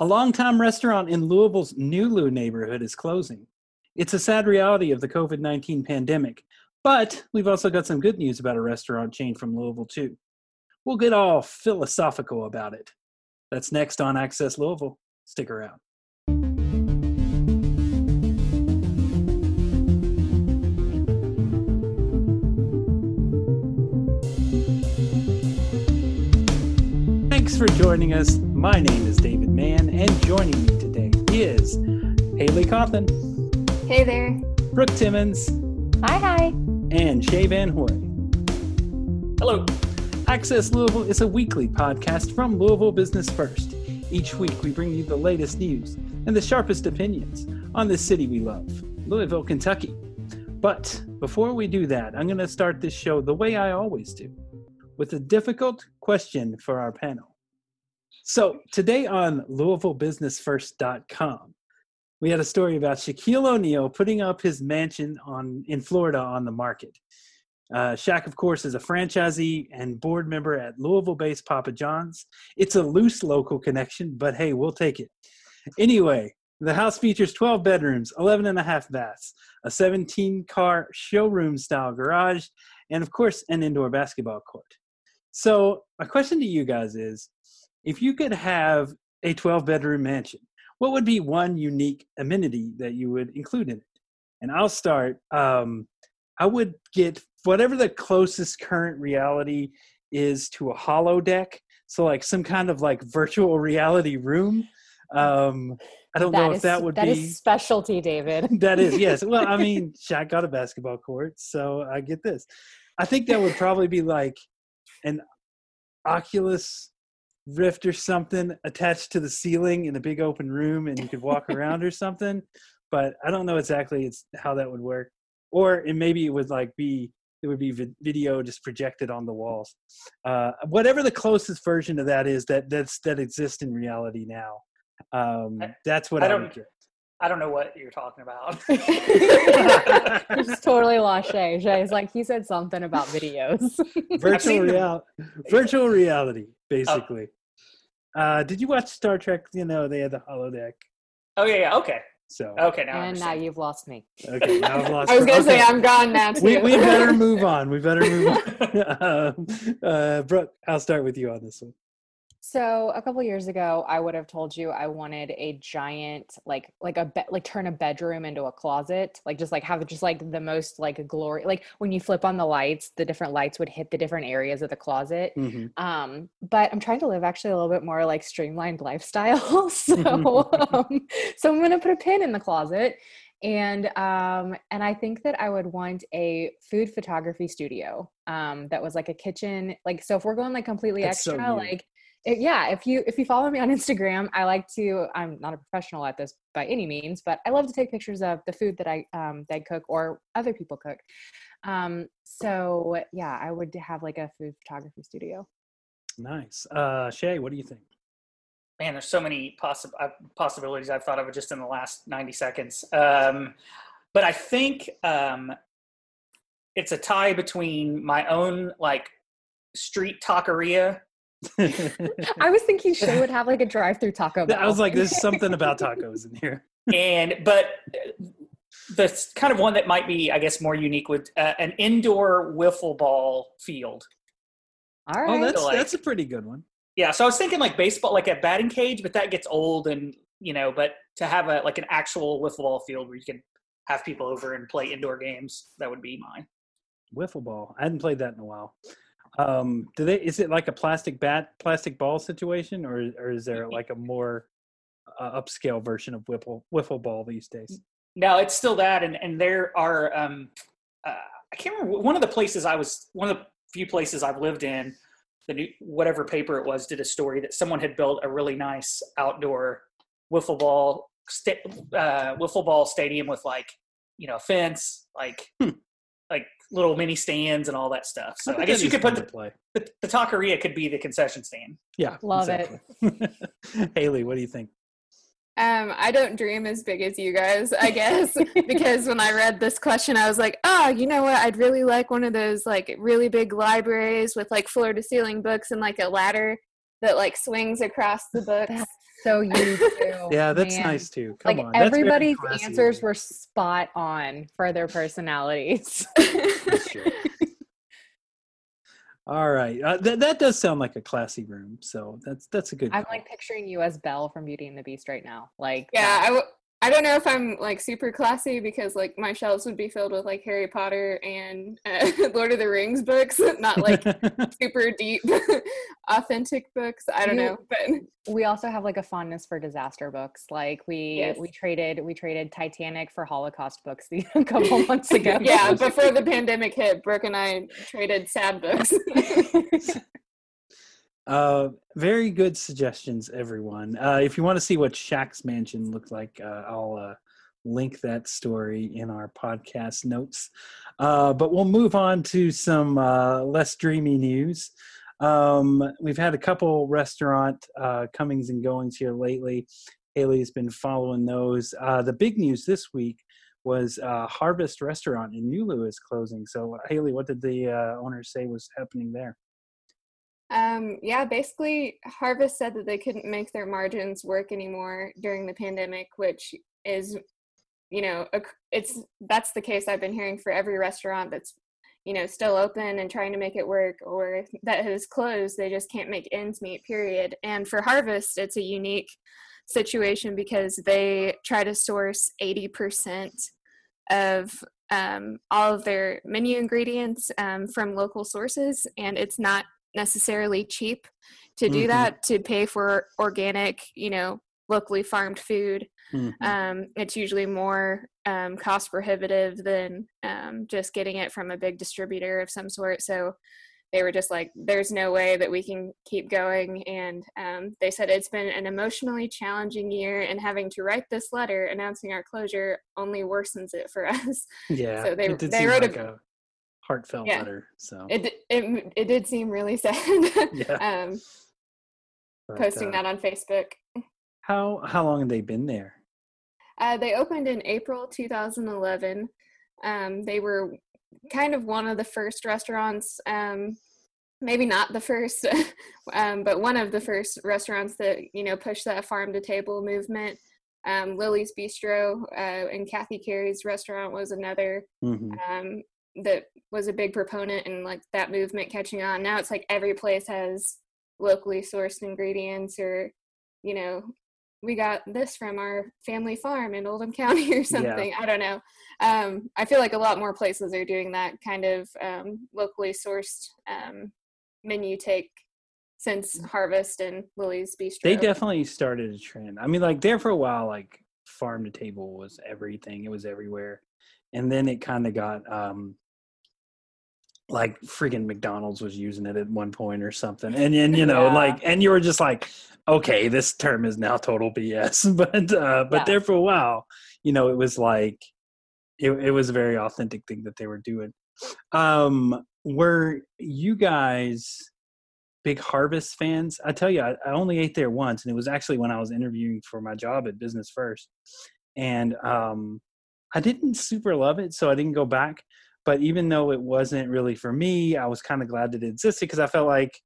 A longtime restaurant in Louisville's Nulu neighborhood is closing. It's a sad reality of the COVID 19 pandemic, but we've also got some good news about a restaurant chain from Louisville, too. We'll get all philosophical about it. That's next on Access Louisville. Stick around. For joining us. My name is David Mann, and joining me today is Haley Cawthon, Hey there. Brooke Timmons, Hi, hi. and Shay Van Hoy. Hello. Access Louisville is a weekly podcast from Louisville Business First. Each week, we bring you the latest news and the sharpest opinions on the city we love, Louisville, Kentucky. But before we do that, I'm going to start this show the way I always do with a difficult question for our panel. So, today on LouisvilleBusinessFirst.com, we had a story about Shaquille O'Neal putting up his mansion on in Florida on the market. Uh, Shaq, of course, is a franchisee and board member at Louisville based Papa John's. It's a loose local connection, but hey, we'll take it. Anyway, the house features 12 bedrooms, 11 and a half baths, a 17 car showroom style garage, and of course, an indoor basketball court. So, my question to you guys is if you could have a 12 bedroom mansion, what would be one unique amenity that you would include in it? And I'll start. Um, I would get whatever the closest current reality is to a holodeck. So like some kind of like virtual reality room. Um, I don't know if that would that be is specialty, David. that is yes. Well, I mean, Shaq got a basketball court, so I get this. I think that would probably be like an Oculus Rift or something attached to the ceiling in a big open room, and you could walk around or something. But I don't know exactly it's how that would work. Or it maybe it would like be it would be video just projected on the walls. Uh, whatever the closest version of that is that that's that exists in reality now. Um, I- that's what I I, don't- would get. I don't know what you're talking about. You just totally lost Shay. Shay's like, he said something about videos. virtual seen real virtual reality basically uh did you watch star trek you know they had the holodeck oh yeah, yeah. Okay. so Okay. Now. And now you've lost me. okay now i've lost I was gonna say. I'm gone now too. we, we better move on we better move on um, uh brooke i'll start with you on this one So a couple years ago, I would have told you I wanted a giant, like, like a be- like turn a bedroom into a closet, like just like have just like the most like glory, like when you flip on the lights, the different lights would hit the different areas of the closet. Mhm. um but i'm trying to live actually a little bit more like streamlined lifestyle so um, so i'm gonna put a pin in the closet and um and i think that i would want a food photography studio um that was like a kitchen like so if we're going like completely That's extra you. like yeah if you if you follow me on instagram i like to i'm not a professional at this by any means but i love to take pictures of the food that i um that I cook or other people cook um so yeah i would have like a food photography studio nice uh shay what do you think Man, there's so many possi- uh, possibilities I've thought of just in the last 90 seconds. Um, but I think um, it's a tie between my own like street taqueria. I was thinking Shay would have like a drive-through Taco Bell. i was like there's something about tacos in here and but uh, the kind of one that might be, I guess, more unique with uh, an indoor wiffle ball field. All right. oh right. that's like- that's a pretty good one Yeah, so I was thinking like baseball, like a batting cage, but that gets old, and you know, but to have a like an actual wiffle ball field where you can have people over and play indoor games, that would be mine. wiffle ball i hadn't played that in a while um do they is it like a plastic bat plastic ball situation or or is there like a more uh, upscale version of wiffle wiffle ball these days No, it's still that, and and there are um, uh, I can't remember one of the places I was one of the few places I've lived in. The new whatever paper it was did a story that someone had built a really nice outdoor wiffle ball sta- uh, wiffle ball stadium with like you know fence, like Hmm. Like little mini stands and all that stuff. So I, think guess you could put to play the, the, the taqueria could be the concession stand. yeah Love it. it haley what do you think Um, I don't dream as big as you guys, I guess, because when I read this question, I was like, oh, you know what? I'd really like one of those like really big libraries with like floor to ceiling books and like a ladder that like swings across the books. so you too. Yeah, that's man. nice too. Come like on. everybody's answers were spot on for their personalities. That's true. All right, uh, that that does sound like a classy room. So that's that's a good. I'm call. like picturing you as Belle from Beauty and the Beast right now. Like yeah, that. I, w- I don't know if I'm like super classy because like my shelves would be filled with like Harry Potter and uh, Lord of the Rings books, not like super deep, authentic books. I don't You- know, but we also have like a fondness for disaster books. Like we Yes. we traded we traded Titanic for Holocaust books the, a couple months ago. yeah, before the pandemic hit, Brooke and I traded sad books. Uh, very good suggestions, everyone. Uh, if you want to see what Shaq's mansion looked like, uh, I'll uh, link that story in our podcast notes. Uh, but we'll move on to some uh, less dreamy news. Um, we've had a couple restaurant uh, comings and goings here lately. Haley's been following those. Uh, the big news this week was uh, Harvest Restaurant in Nulu is closing. So, Haley, what did the uh, owners say was happening there? Um, yeah, basically, Harvest said that they couldn't make their margins work anymore during the pandemic, which is, you know, it's that's the case I've been hearing for every restaurant that's, you know, still open and trying to make it work, or that has closed. They just can't make ends meet. Period. And for Harvest, it's a unique situation because they try to source eighty percent of um, all of their menu ingredients um, from local sources, and it's not necessarily cheap to do Mhm. that to pay for organic you know locally farmed food Mhm. um, it's usually more um, cost prohibitive than um, just getting it from a big distributor of some sort so they were just like there's no way that we can keep going and um, they said it's been an emotionally challenging year and having to write this letter announcing our closure only worsens it for us Yeah, So they- they wrote a- a, heartfelt Yeah. letter. So it it, it did seem really sad Yeah. um, but, posting uh, that on facebook How how long have they been there? Uh, they opened in April 2011. Um, they were kind of one of the first restaurants, um, maybe not the first, um, but one of the first restaurants that you know pushed that farm to table movement. Um, Lilly's Bistro uh, and Kathy Cary's restaurant was another Mhm. That was a big proponent in like that movement catching on. Now it's like every place has locally sourced ingredients or you know we got this from our family farm in Oldham County or something. I don't know. Um, I feel like a lot more places are doing that kind of um, locally sourced um, menu take since Harvest and Lilly's Bistro. They definitely started a trend. I mean, like there for a while, like farm to table was everything. It was everywhere, and then it kind of got um like freaking McDonald's was using it at one point or something, and and you know Yeah. like and you were just like, okay, this term is now total BS. But uh, but Yeah. there for a while, you know, it was like it it was a very authentic thing that they were doing. Um, were you guys? big Harvest fans. I tell you, I, I only ate there once, and it was actually when I was interviewing for my job at Business First, and um, I didn't super love it, so I didn't go back. But even though it wasn't really for me, I was kind of glad that it existed because I felt like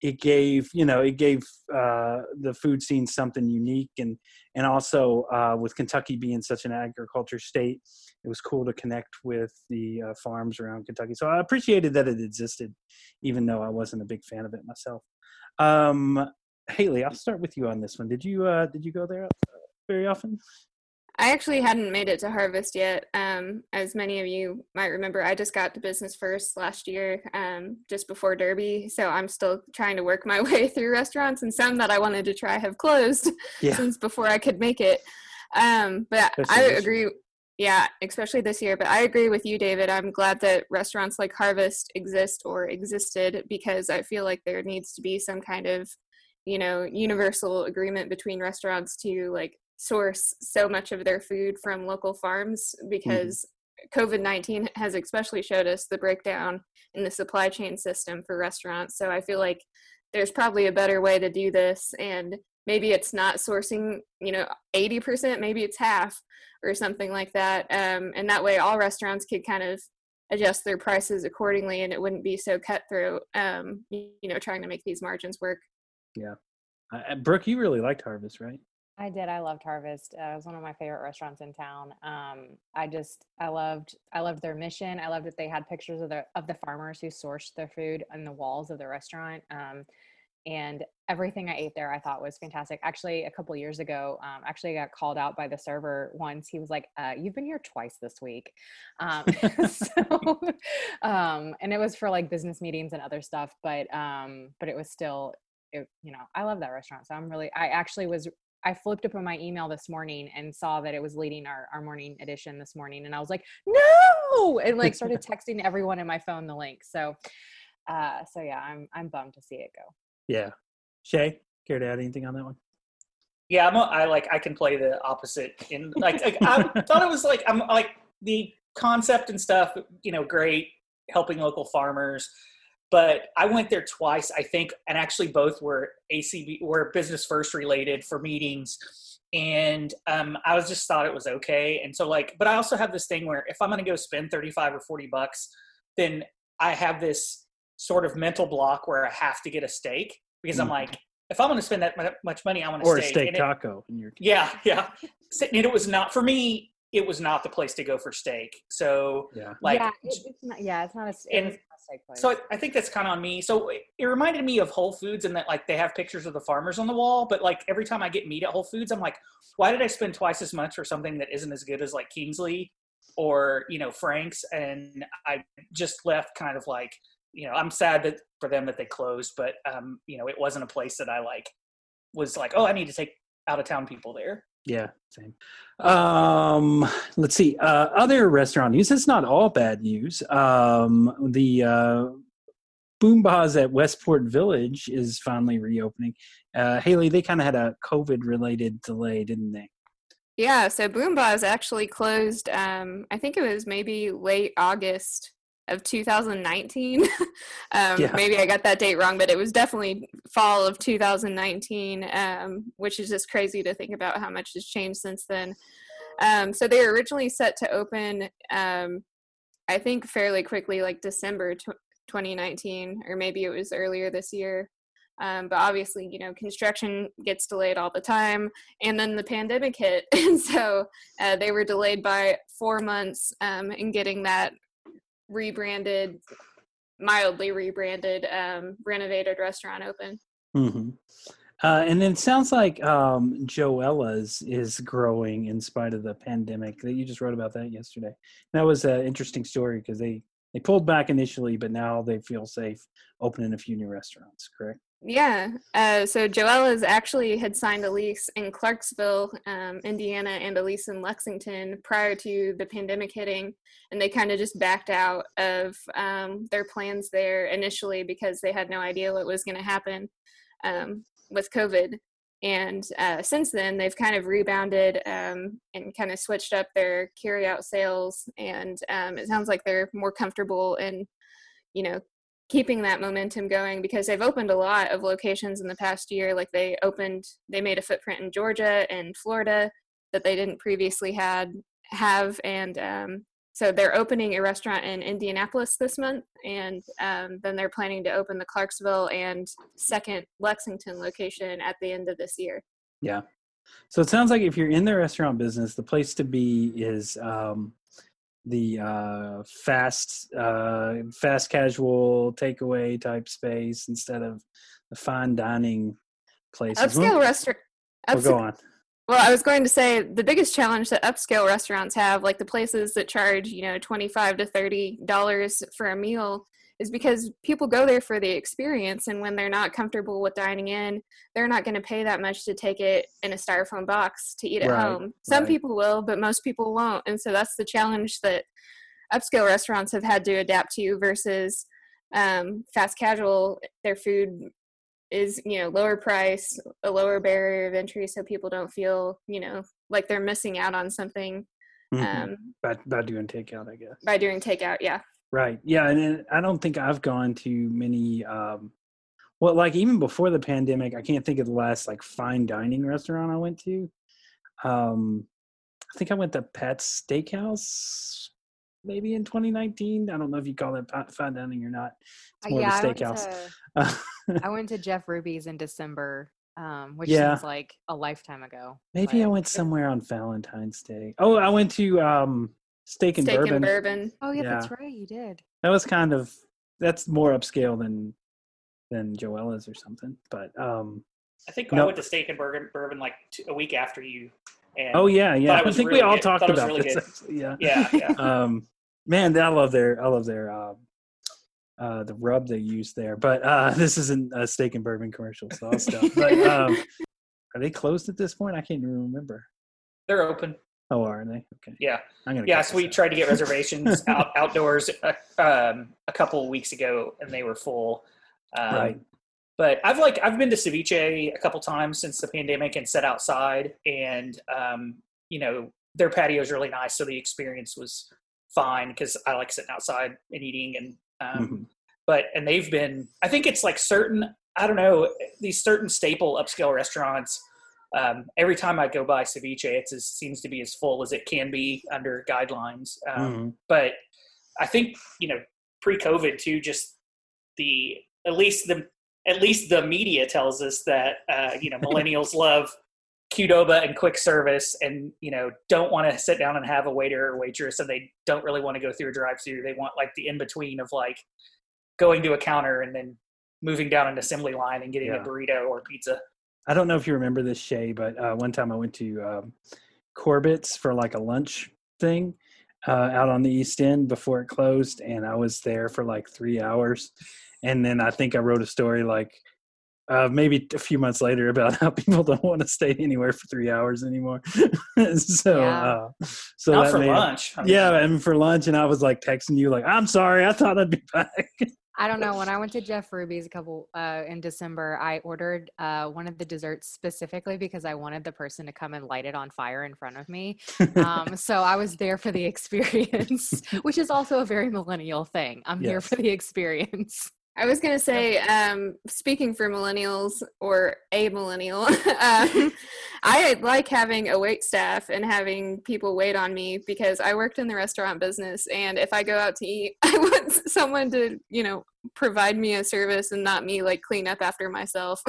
it gave you know it gave uh, the food scene something unique and and also uh, with Kentucky being such an agriculture state, it was cool to connect with the uh, farms around Kentucky. So I appreciated that it existed, even though I wasn't a big fan of it myself. Um, Haley, I'll start with you on this one. Did you uh, did you go there uh, very often? I actually hadn't made it to Harvest yet. Um, as many of you might remember, I just got to Business First last year, um, just before Derby. So I'm still trying to work my way through restaurants, and some that I wanted to try have closed Yeah. since before I could make it. Um, but I agree. Yeah, especially this year. But I agree with you, David. I'm glad that restaurants like Harvest exist or existed because I feel like there needs to be some kind of, you know, universal agreement between restaurants to like source so much of their food from local farms because COVID 19 has especially showed us the breakdown in the supply chain system for restaurants. So I feel like there's probably a better way to do this. And maybe it's not sourcing, you know, 80%, maybe it's half or something like that. Um, and that way all restaurants could kind of adjust their prices accordingly and it wouldn't be so cutthroat, um, you know, trying to make these margins work. Uh, Brooke, you really liked Harvest, right? I did. I loved Harvest. Uh, it was one of my favorite restaurants in town. Um, I just, I loved, I loved their mission. I loved that they had pictures of the of the farmers who sourced their food on the walls of the restaurant. Um, and everything I ate there, I thought was fantastic. Actually, a couple years ago, um, actually, I got called out by the server once. He was like, uh, "You've been here twice this week," um, so, um, and it was for like business meetings and other stuff. But um, but it was still, it, you know, I love that restaurant. So I'm really, I actually was I flipped open my email this morning and saw that it was leading our, our morning edition this morning. And I was like, no, and like started texting everyone in my phone the link. So, uh, so yeah, I'm, I'm bummed to see it go. Yeah. Shay, care to add anything on that one? Yeah, I'm a, I like I can play the opposite in like, like I thought it was like I'm like the concept and stuff, you know, great helping local farmers. But I went there twice, I think, and actually both were ACB were business first related for meetings. And um, I was just thought it was okay. And so like, but I also have this thing where if I'm gonna go spend 35 or 40 bucks, then I have this sort of mental block where I have to get a steak because mm. I'm like, if I'm going to spend that much money, I want or steak. a steak taco. in your yeah, yeah. And it was not for me. It was not the place to go for steak. So yeah, like yeah, it, it's not. Yeah, it's not a. It and, steak place. So I, I think that's kind of on me. So it, it reminded me of Whole Foods and that like they have pictures of the farmers on the wall, but like every time I get meat at Whole Foods, I'm like, why did I spend twice as much for something that isn't as good as like Kingsley or you know Frank's? And I just left kind of like you know, I'm sad that for them that they closed, but um, you know, it wasn't a place that I like was like, oh, I need to take out of town people there. Yeah, same. Um, let's see. Uh, other restaurant news. It's not all bad news. Um, the uh, Boombozz at Westport Village is finally reopening. Uh, Haley, they kind of had a COVID related delay, didn't they? Yeah, so Boombozz actually closed. Um, I think it was maybe late August of 2019. um, yeah. Maybe I got that date wrong, but it was definitely fall of 2019, um, which is just crazy to think about how much has changed since then. Um, so they were originally set to open, um, I think, fairly quickly, like December 2019, or maybe it was earlier this year. Um, but obviously, you know, construction gets delayed all the time, and then the pandemic hit, and so uh, they were delayed by four months um, in getting that rebranded, mildly rebranded, um, renovated restaurant open. Mm-hmm. Uh, and then it sounds like um, Joella's is growing in spite of the pandemic. That you just wrote about that yesterday. That was an interesting story because they they pulled back initially, but now they feel safe opening a few new restaurants. Correct? Yeah. Uh, so Joella's actually had signed a lease in Clarksville, um, Indiana, and a lease in Lexington prior to the pandemic hitting. And they kind of just backed out of um, their plans there initially because they had no idea what was going to happen um, with COVID. And uh, since then, they've kind of rebounded um, and kind of switched up their carry-out sales. And um, it sounds like they're more comfortable in, you know, keeping that momentum going because they've opened a lot of locations in the past year. Like they opened they made a footprint in georgia and florida that they didn't previously had have. And um, so they're opening a restaurant in indianapolis this month. And um, then they're planning to open the clarksville and second lexington location at the end of this year. Yeah. So it sounds like if you're in the restaurant business the place to be is um, the uh, fast uh, fast casual takeaway type space instead of the fine dining places. Upscale restaurant. Upscale, go on. Well, I was going to say the biggest challenge that upscale restaurants have, like the places that charge, you know, twenty-five to thirty dollars for a meal, is because people go there for the experience and when they're not comfortable with dining in they're not going to pay that much to take it in a styrofoam box to eat at right, home some right. people will but most people won't and so that's the challenge that upscale restaurants have had to adapt to versus um, fast casual their food is you know lower price a lower barrier of entry so people don't feel you know like they're missing out on something mm-hmm. um, by, by doing takeout i guess by doing takeout yeah Right. Yeah, and I don't think I've gone to many. Um, well, like even before the pandemic, I can't think of the last like fine dining restaurant I went to. Um, I think I went to Pat's Steakhouse maybe in 2019. I don't know if you call that fine dining or not. It's uh, more yeah, of a steakhouse. I went, to, I went to Jeff Ruby's in December um, which Yeah. seems like a lifetime ago. Maybe I went somewhere on Valentine's Day. Oh, I went to um, Steak and Steak Bourbon. and bourbon. Oh yeah, that's right. You did. That was kind of that's more upscale than than Joella's or something. But um, I think I went to Steak and Bourbon, bourbon like two, a week after you. And oh yeah, yeah. it I think really we all good. talked Thought it about really this. good. Yeah. yeah, yeah. um man i love their i love their um uh the rub they use there but uh this isn't a steak and bourbon commercial so i'll stop but um are they closed at this point i can't even remember They're open. Oh are they okay Yeah, i'm gonna yeah. So we out. tried to get reservations out, outdoors uh, um, a couple of weeks ago, and they were full. Um, Right. But I've like I've been to Seviche a couple times since the pandemic and sat outside, and um, you know their patio is really nice, so the experience was fine because I like sitting outside and eating and um, Mhm. but and they've been i think it's like certain i don't know these certain staple upscale restaurants um, every time i go by Seviche it seems to be as full as it can be under guidelines um, Mhm. but i think you know pre-covid too just the at least the at least the media tells us that uh, you know millennials love Qdoba and quick service and you know don't want to sit down and have a waiter or waitress and they don't really want to go through a drive through they want like the in between of like going to a counter and then moving down an assembly line and getting Yeah. a burrito or pizza i don't know if you remember this shay but uh one time i went to um corbett's for like a lunch thing uh out on the east end before it closed and i was there for like three hours and then i think i wrote a story like uh, maybe a few months later about how people don't want to stay anywhere for three hours anymore. so, Yeah. uh, so not that for made- lunch I mean, Yeah, and for lunch, and I was like texting you, like, "I'm sorry, I thought I'd be back." I don't know. When I went to Jeff Ruby's a couple uh, in December, I ordered uh, one of the desserts specifically because I wanted the person to come and light it on fire in front of me. Um, so I was there for the experience, which is also a very millennial thing. I'm here for the experience. I was gonna say, um, speaking for millennials or a millennial, um, I like having a wait staff and having people wait on me because I worked in the restaurant business, and if I go out to eat, I want someone to, you know, provide me a service and not me like clean up after myself.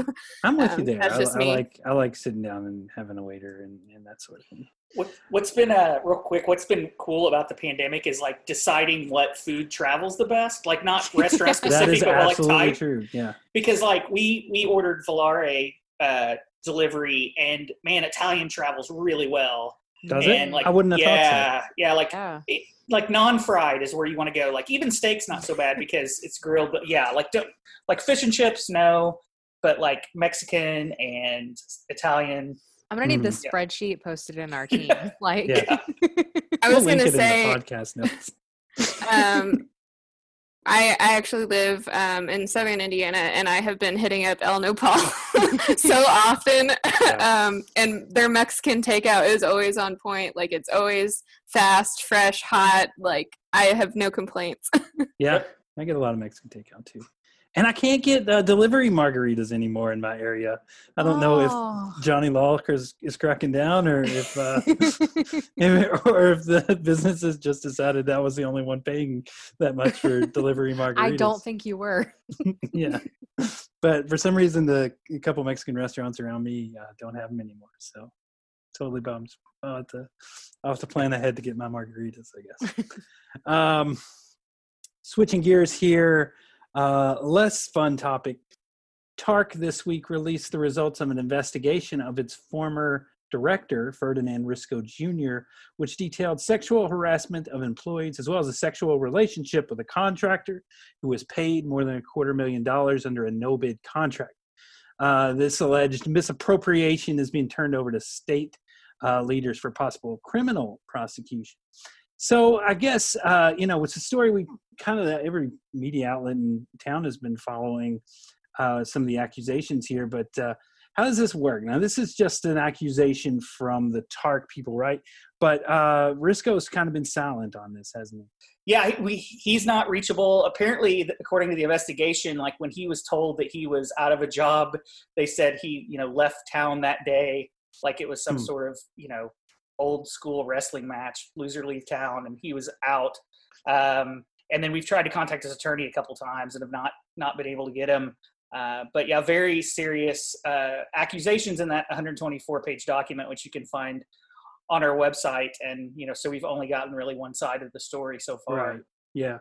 I'm with you Um, there. that's I, just I like I like sitting down and having a waiter and, and that sort of thing. What, what's been uh real quick what's been cool about the pandemic is like deciding what food travels the best like not restaurant specific is but more like absolutely type true. Yeah. because like we we ordered Volare uh delivery and man Italian travels really well Does and it? like I wouldn't have thought yeah yeah like Yeah. it- like non-fried is where you want to go like even steak's not so bad because it's grilled but yeah like don't like fish and chips no but like Mexican and Italian I'm gonna need the Mm. Yeah. spreadsheet posted in our team. Yeah. Like, Yeah. I We'll was gonna it in the say, podcast notes. um, I I actually live um, in southern Indiana, and I have been hitting up El Nopal so often. Yeah. um, and their Mexican takeout is always on point. Like it's always fast, fresh, hot. Like I have no complaints. Yeah, I get a lot of Mexican takeout too, and I can't get uh, delivery margaritas anymore in my area. I don't know if Oh. Johnny Lawker is, is cracking down or if, uh, if or if the businesses just decided that was the only one paying that much for delivery margaritas. I don't think you were. yeah, but for some reason the a couple Mexican restaurants around me uh, don't have them anymore. So totally bummed. I'll have to I'll have to plan ahead to get my margaritas. I guess. um, switching gears here, uh, less fun topic. TARC this week released the results of an investigation of its former director, Ferdinand Risco Jr., which detailed sexual harassment of employees as well as a sexual relationship with a contractor who was paid more than a quarter million dollars under a no bid contract. Uh, this alleged misappropriation is being turned over to state uh, leaders for possible criminal prosecution. So I guess uh, you know it's a story we kind of every media outlet in town has been following uh, some of the accusations here. But uh, how does this work? Now this is just an accusation from the TARC people, right? But uh, Risco's kind of been silent on this, hasn't he? Yeah, we, he's not reachable. Apparently, according to the investigation, like when he was told that he was out of a job, they said he, you know, left town that day, like it was some Hmm. sort of, you know, old school wrestling match, loser leave town, and he was out. Um, and then we've tried to contact his attorney a couple times and have not not been able to get him. Uh, but yeah, very serious uh, accusations in that 124 page document, which you can find on our website. And, you know, so we've only gotten really one side of the story so far. Right. Yeah.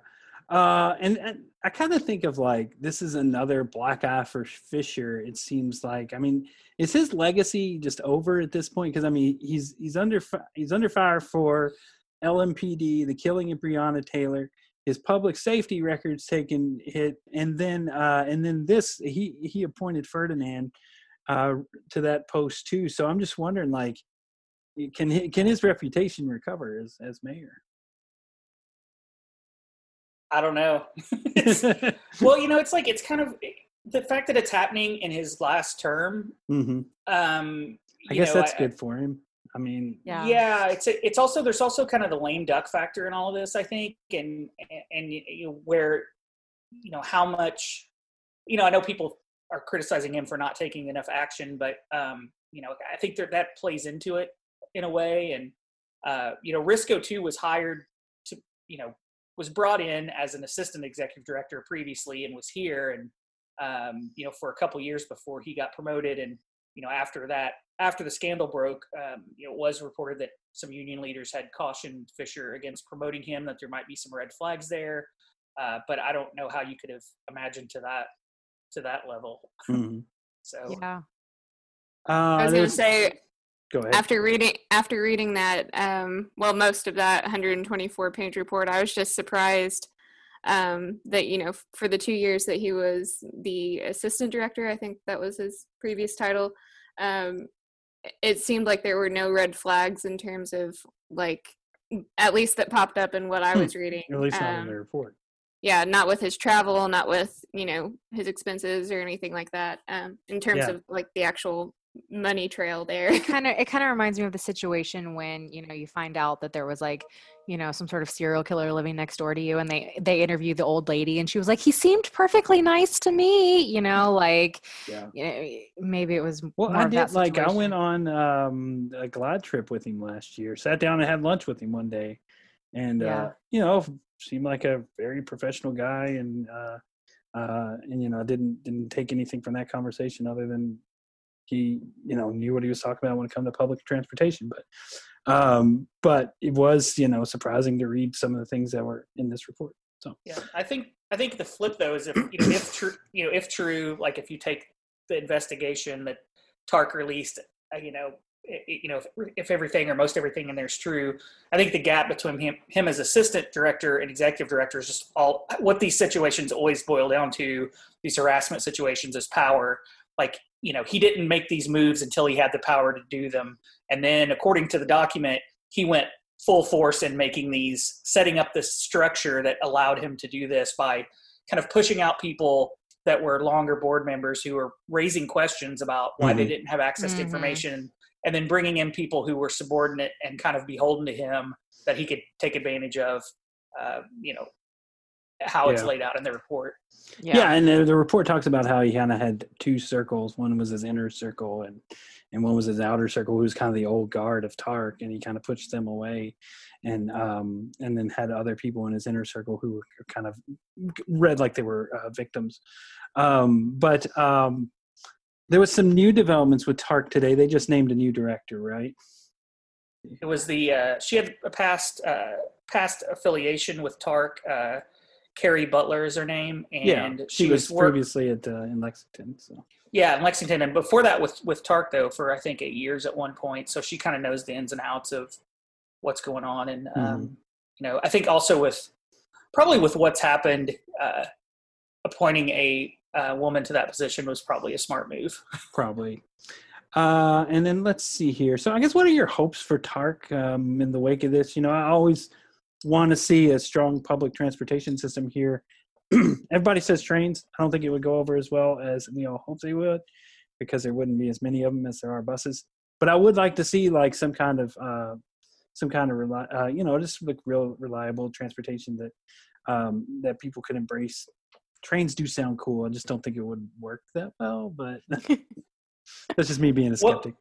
Uh, and, and I kind of think of like this is another black eye for Fischer. It seems like I mean, is his legacy just over at this point? Because I mean, he's he's under he's under fire for LMPD, the killing of Breonna Taylor his public safety records taken hit, and then uh, and then this he he appointed Ferdinand uh, to that post too. So I'm just wondering, like, can he, can his reputation recover as as mayor? I don't know. well, you know, it's like it's kind of the fact that it's happening in his last term. Mm-hmm. Um, I guess know, that's I, good for him. I mean, yeah, yeah, it's it's also there's also kind of the lame duck factor in all of this, I think, and and, and you know, where you know how much, you know, I know people are criticizing him for not taking enough action, but um, you know, I think that that plays into it in a way, and uh, you know, Risco too was hired to, you know, was brought in as an assistant executive director previously and was here and um, you know for a couple years before he got promoted and you know after that after the scandal broke, um, you know, it was reported that some union leaders had cautioned Fischer against promoting him, that there might be some red flags there. Uh, but I don't know how you could have imagined to that to that level. Mm-hmm. so yeah. Uh, I was going to say go ahead. after reading after reading that, um, well, most of that 124 page report, I was just surprised um, that you know for the two years that he was the assistant director, I think that was his previous title. Um, it seemed like there were no red flags in terms of like at least that popped up in what I Hmm. was reading. at least not in Um, the report. yeah, not with his travel, not with you know his expenses or anything like that. Um, in terms Yeah. of like the actual money trail there. it kind of it kind of reminds me of the situation when you know you find out that there was like you know some sort of serial killer living next door to you and they they interviewed the old lady and she was like he seemed perfectly nice to me you know like Yeah. you know, maybe it was Well, more I of that did like I went on um, a glide trip with him last year. Sat down and had lunch with him one day, and Yeah. uh, you know, seemed like a very professional guy, and uh, uh, and you know, didn't didn't take anything from that conversation other than he you know knew what he was talking about when it come to public transportation. But um, but it was you know surprising to read some of the things that were in this report. So yeah, I think I think the flip though is if you know if true you know if true like if you take the investigation that TARC released, uh, you know. You know, if, if everything or most everything in there is true, I think the gap between him, him as assistant director and executive director is just all what these situations always boil down to. These harassment situations is power. Like you know, he didn't make these moves until he had the power to do them, and then according to the document, he went full force in making these, setting up this structure that allowed him to do this by kind of pushing out people that were longer board members who were raising questions about why they Mhm. didn't have access to Mhm. information and then bringing in people who were subordinate and kind of beholden to him that he could take advantage of uh, you know how it's Yeah. laid out in the report yeah, and the, the report talks about how he kind of had two circles. One was his inner circle, and and one was his outer circle, who was kind of the old guard of TARC, and he kind of pushed them away, and um and then had other people in his inner circle who were kind of read like they were uh, victims. Um, but um, there was some new developments with TARC today. They just named a new director, right? it was the uh, she had a past uh, past affiliation with TARC uh, carrie butler is her name and yeah, she, she was work- previously at uh, in Lexington. So Yeah, in Lexington, and before that with with TARC though for I think eight years at one point. So she kind of knows the ins and outs of what's going on, and um, you know I think also with probably with what's happened, uh, appointing a uh, woman to that position was probably a smart move. probably. Uh, and then let's see here. So I guess what are your hopes for TARC um, in the wake of this? You know, I always want to see a strong public transportation system here. Everybody says trains. I don't think it would go over as well as we all hope they would, because there wouldn't be as many of them as there are buses. But I would like to see like some kind of uh, some kind of reli- uh, you know just like real reliable transportation that um, that people could embrace. Trains do sound cool. I just don't think it would work that well, but that's just me being a skeptic.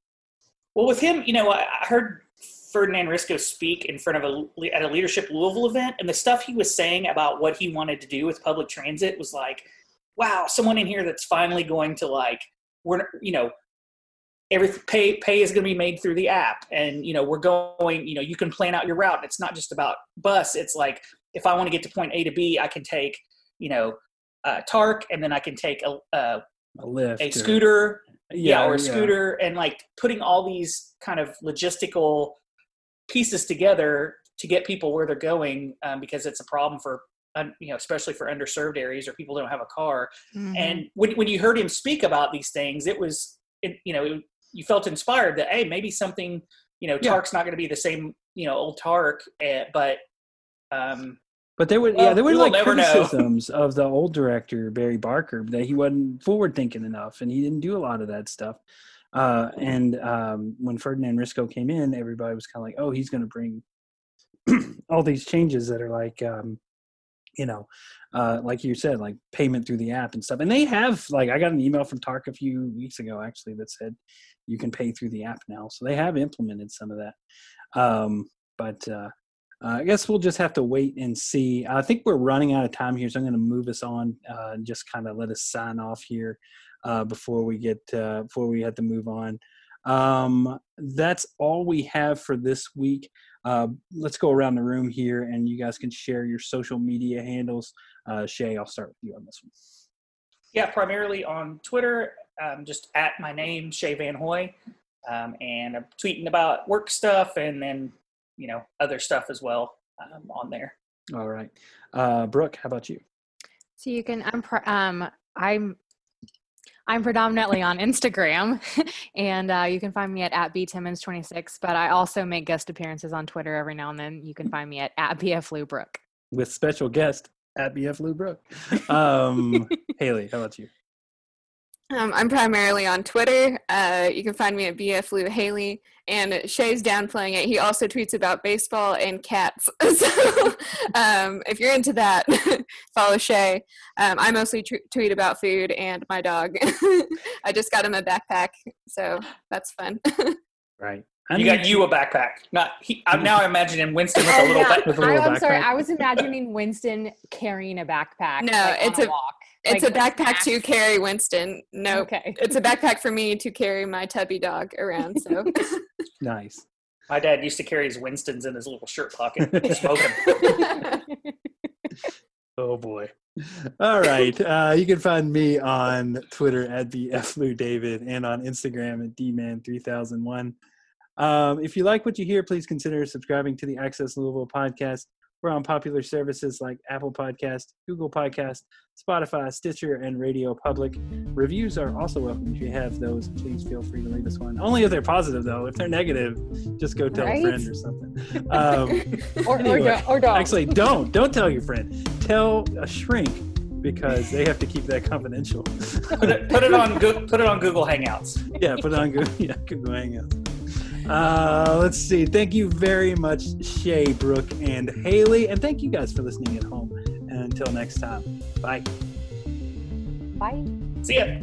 Well, with him, you know, I heard Ferdinand Risco speak in front of a at a leadership Louisville event, and the stuff he was saying about what he wanted to do with public transit was like wow, someone in here that's finally going to like, we're, you know, every pay pay is going to be made through the app and you know we're going you know you can plan out your route it's not just about bus it's like if i want to get to point a to b i can take you know uh, TARC and then i can take a, a, A Lyft. a or- scooter yeah, or a yeah. scooter and like putting all these kind of logistical pieces together to get people where they're going um, because it's a problem for you know especially for underserved areas or people who don't have a car Mm-hmm. and when, when you heard him speak about these things it was it, you know it, you felt inspired that hey maybe something you know Yeah. TARC's not going to be the same you know old tark eh, but um But there were yeah there were like criticisms of the old director Barry Barker that he wasn't forward thinking enough and he didn't do a lot of that stuff. Uh, and um, when Ferdinand Risco came in, everybody was kind of like, "Oh, he's going to bring all these changes that are like, um, you know, uh, like you said, like payment through the app and stuff." And they have like I got an email from TARC a few weeks ago actually that said you can pay through the app now, so they have implemented some of that. Um, but uh, uh, I guess we'll just have to wait and see. I think we're running out of time here, so I'm going to move us on uh, and just kind of let us sign off here uh, before we get uh, before we have to move on. Um, that's all we have for this week. Uh, let's go around the room here, and you guys can share your social media handles. Uh, Shay, I'll start with you on this one. yeah primarily on twitter um, just at my name shay van hoy um, and i'm tweeting about work stuff and then you know other stuff as well um, on there All right, uh, Brooke, how about you? So you can I'm pr- um I'm I'm predominantly on Instagram, and uh, you can find me at at btimmons26. But I also make guest appearances on Twitter every now and then. You can find me at at bflubrook. With special guest at BF Lou Um, Haley, how about you? Um, I'm primarily on Twitter. Uh, you can find me at BF Lou Haley, and Shay's downplaying it. He also tweets about baseball and cats. so um, if you're into that, follow Shay. Um, I mostly tr- tweet about food and my dog. I just got him a backpack, so that's fun. Right. You got you a backpack not he, i'm now imagining winston with a Oh, little yeah. back With a I, little I'm sorry, backpack. I was imagining Winston carrying a backpack. No, like, it's a, a- walk. it's Like, a backpack to carry Winston. No, Okay. it's a backpack for me to carry my tubby dog around. So Nice. my dad used to carry his winstons in his little shirt pocket smoking Oh boy. All right. Uh, you can find me on Twitter at the David and on Instagram at dman3001. Um, if you like what you hear, please consider subscribing to the Access Louisville podcast. We're on popular services like Apple Podcast, Google Podcast, Spotify, Stitcher, and Radio Public. Reviews are also welcome. If you have those, please feel free to leave us one. Only if they're positive, though. If they're negative, just go tell Right? a friend or something. Um, or, or, Anyway, do- or dog. Actually, don't. Don't tell your friend. Tell a shrink because they have to keep that confidential. put it, put it on Go- put it on google hangouts yeah, put it on Google. Yeah, Google Hangouts. Uh, let's see. Thank you very much, Shay, Brooke, and Haley, and thank you guys for listening at home. And until next time, bye. Bye. see ya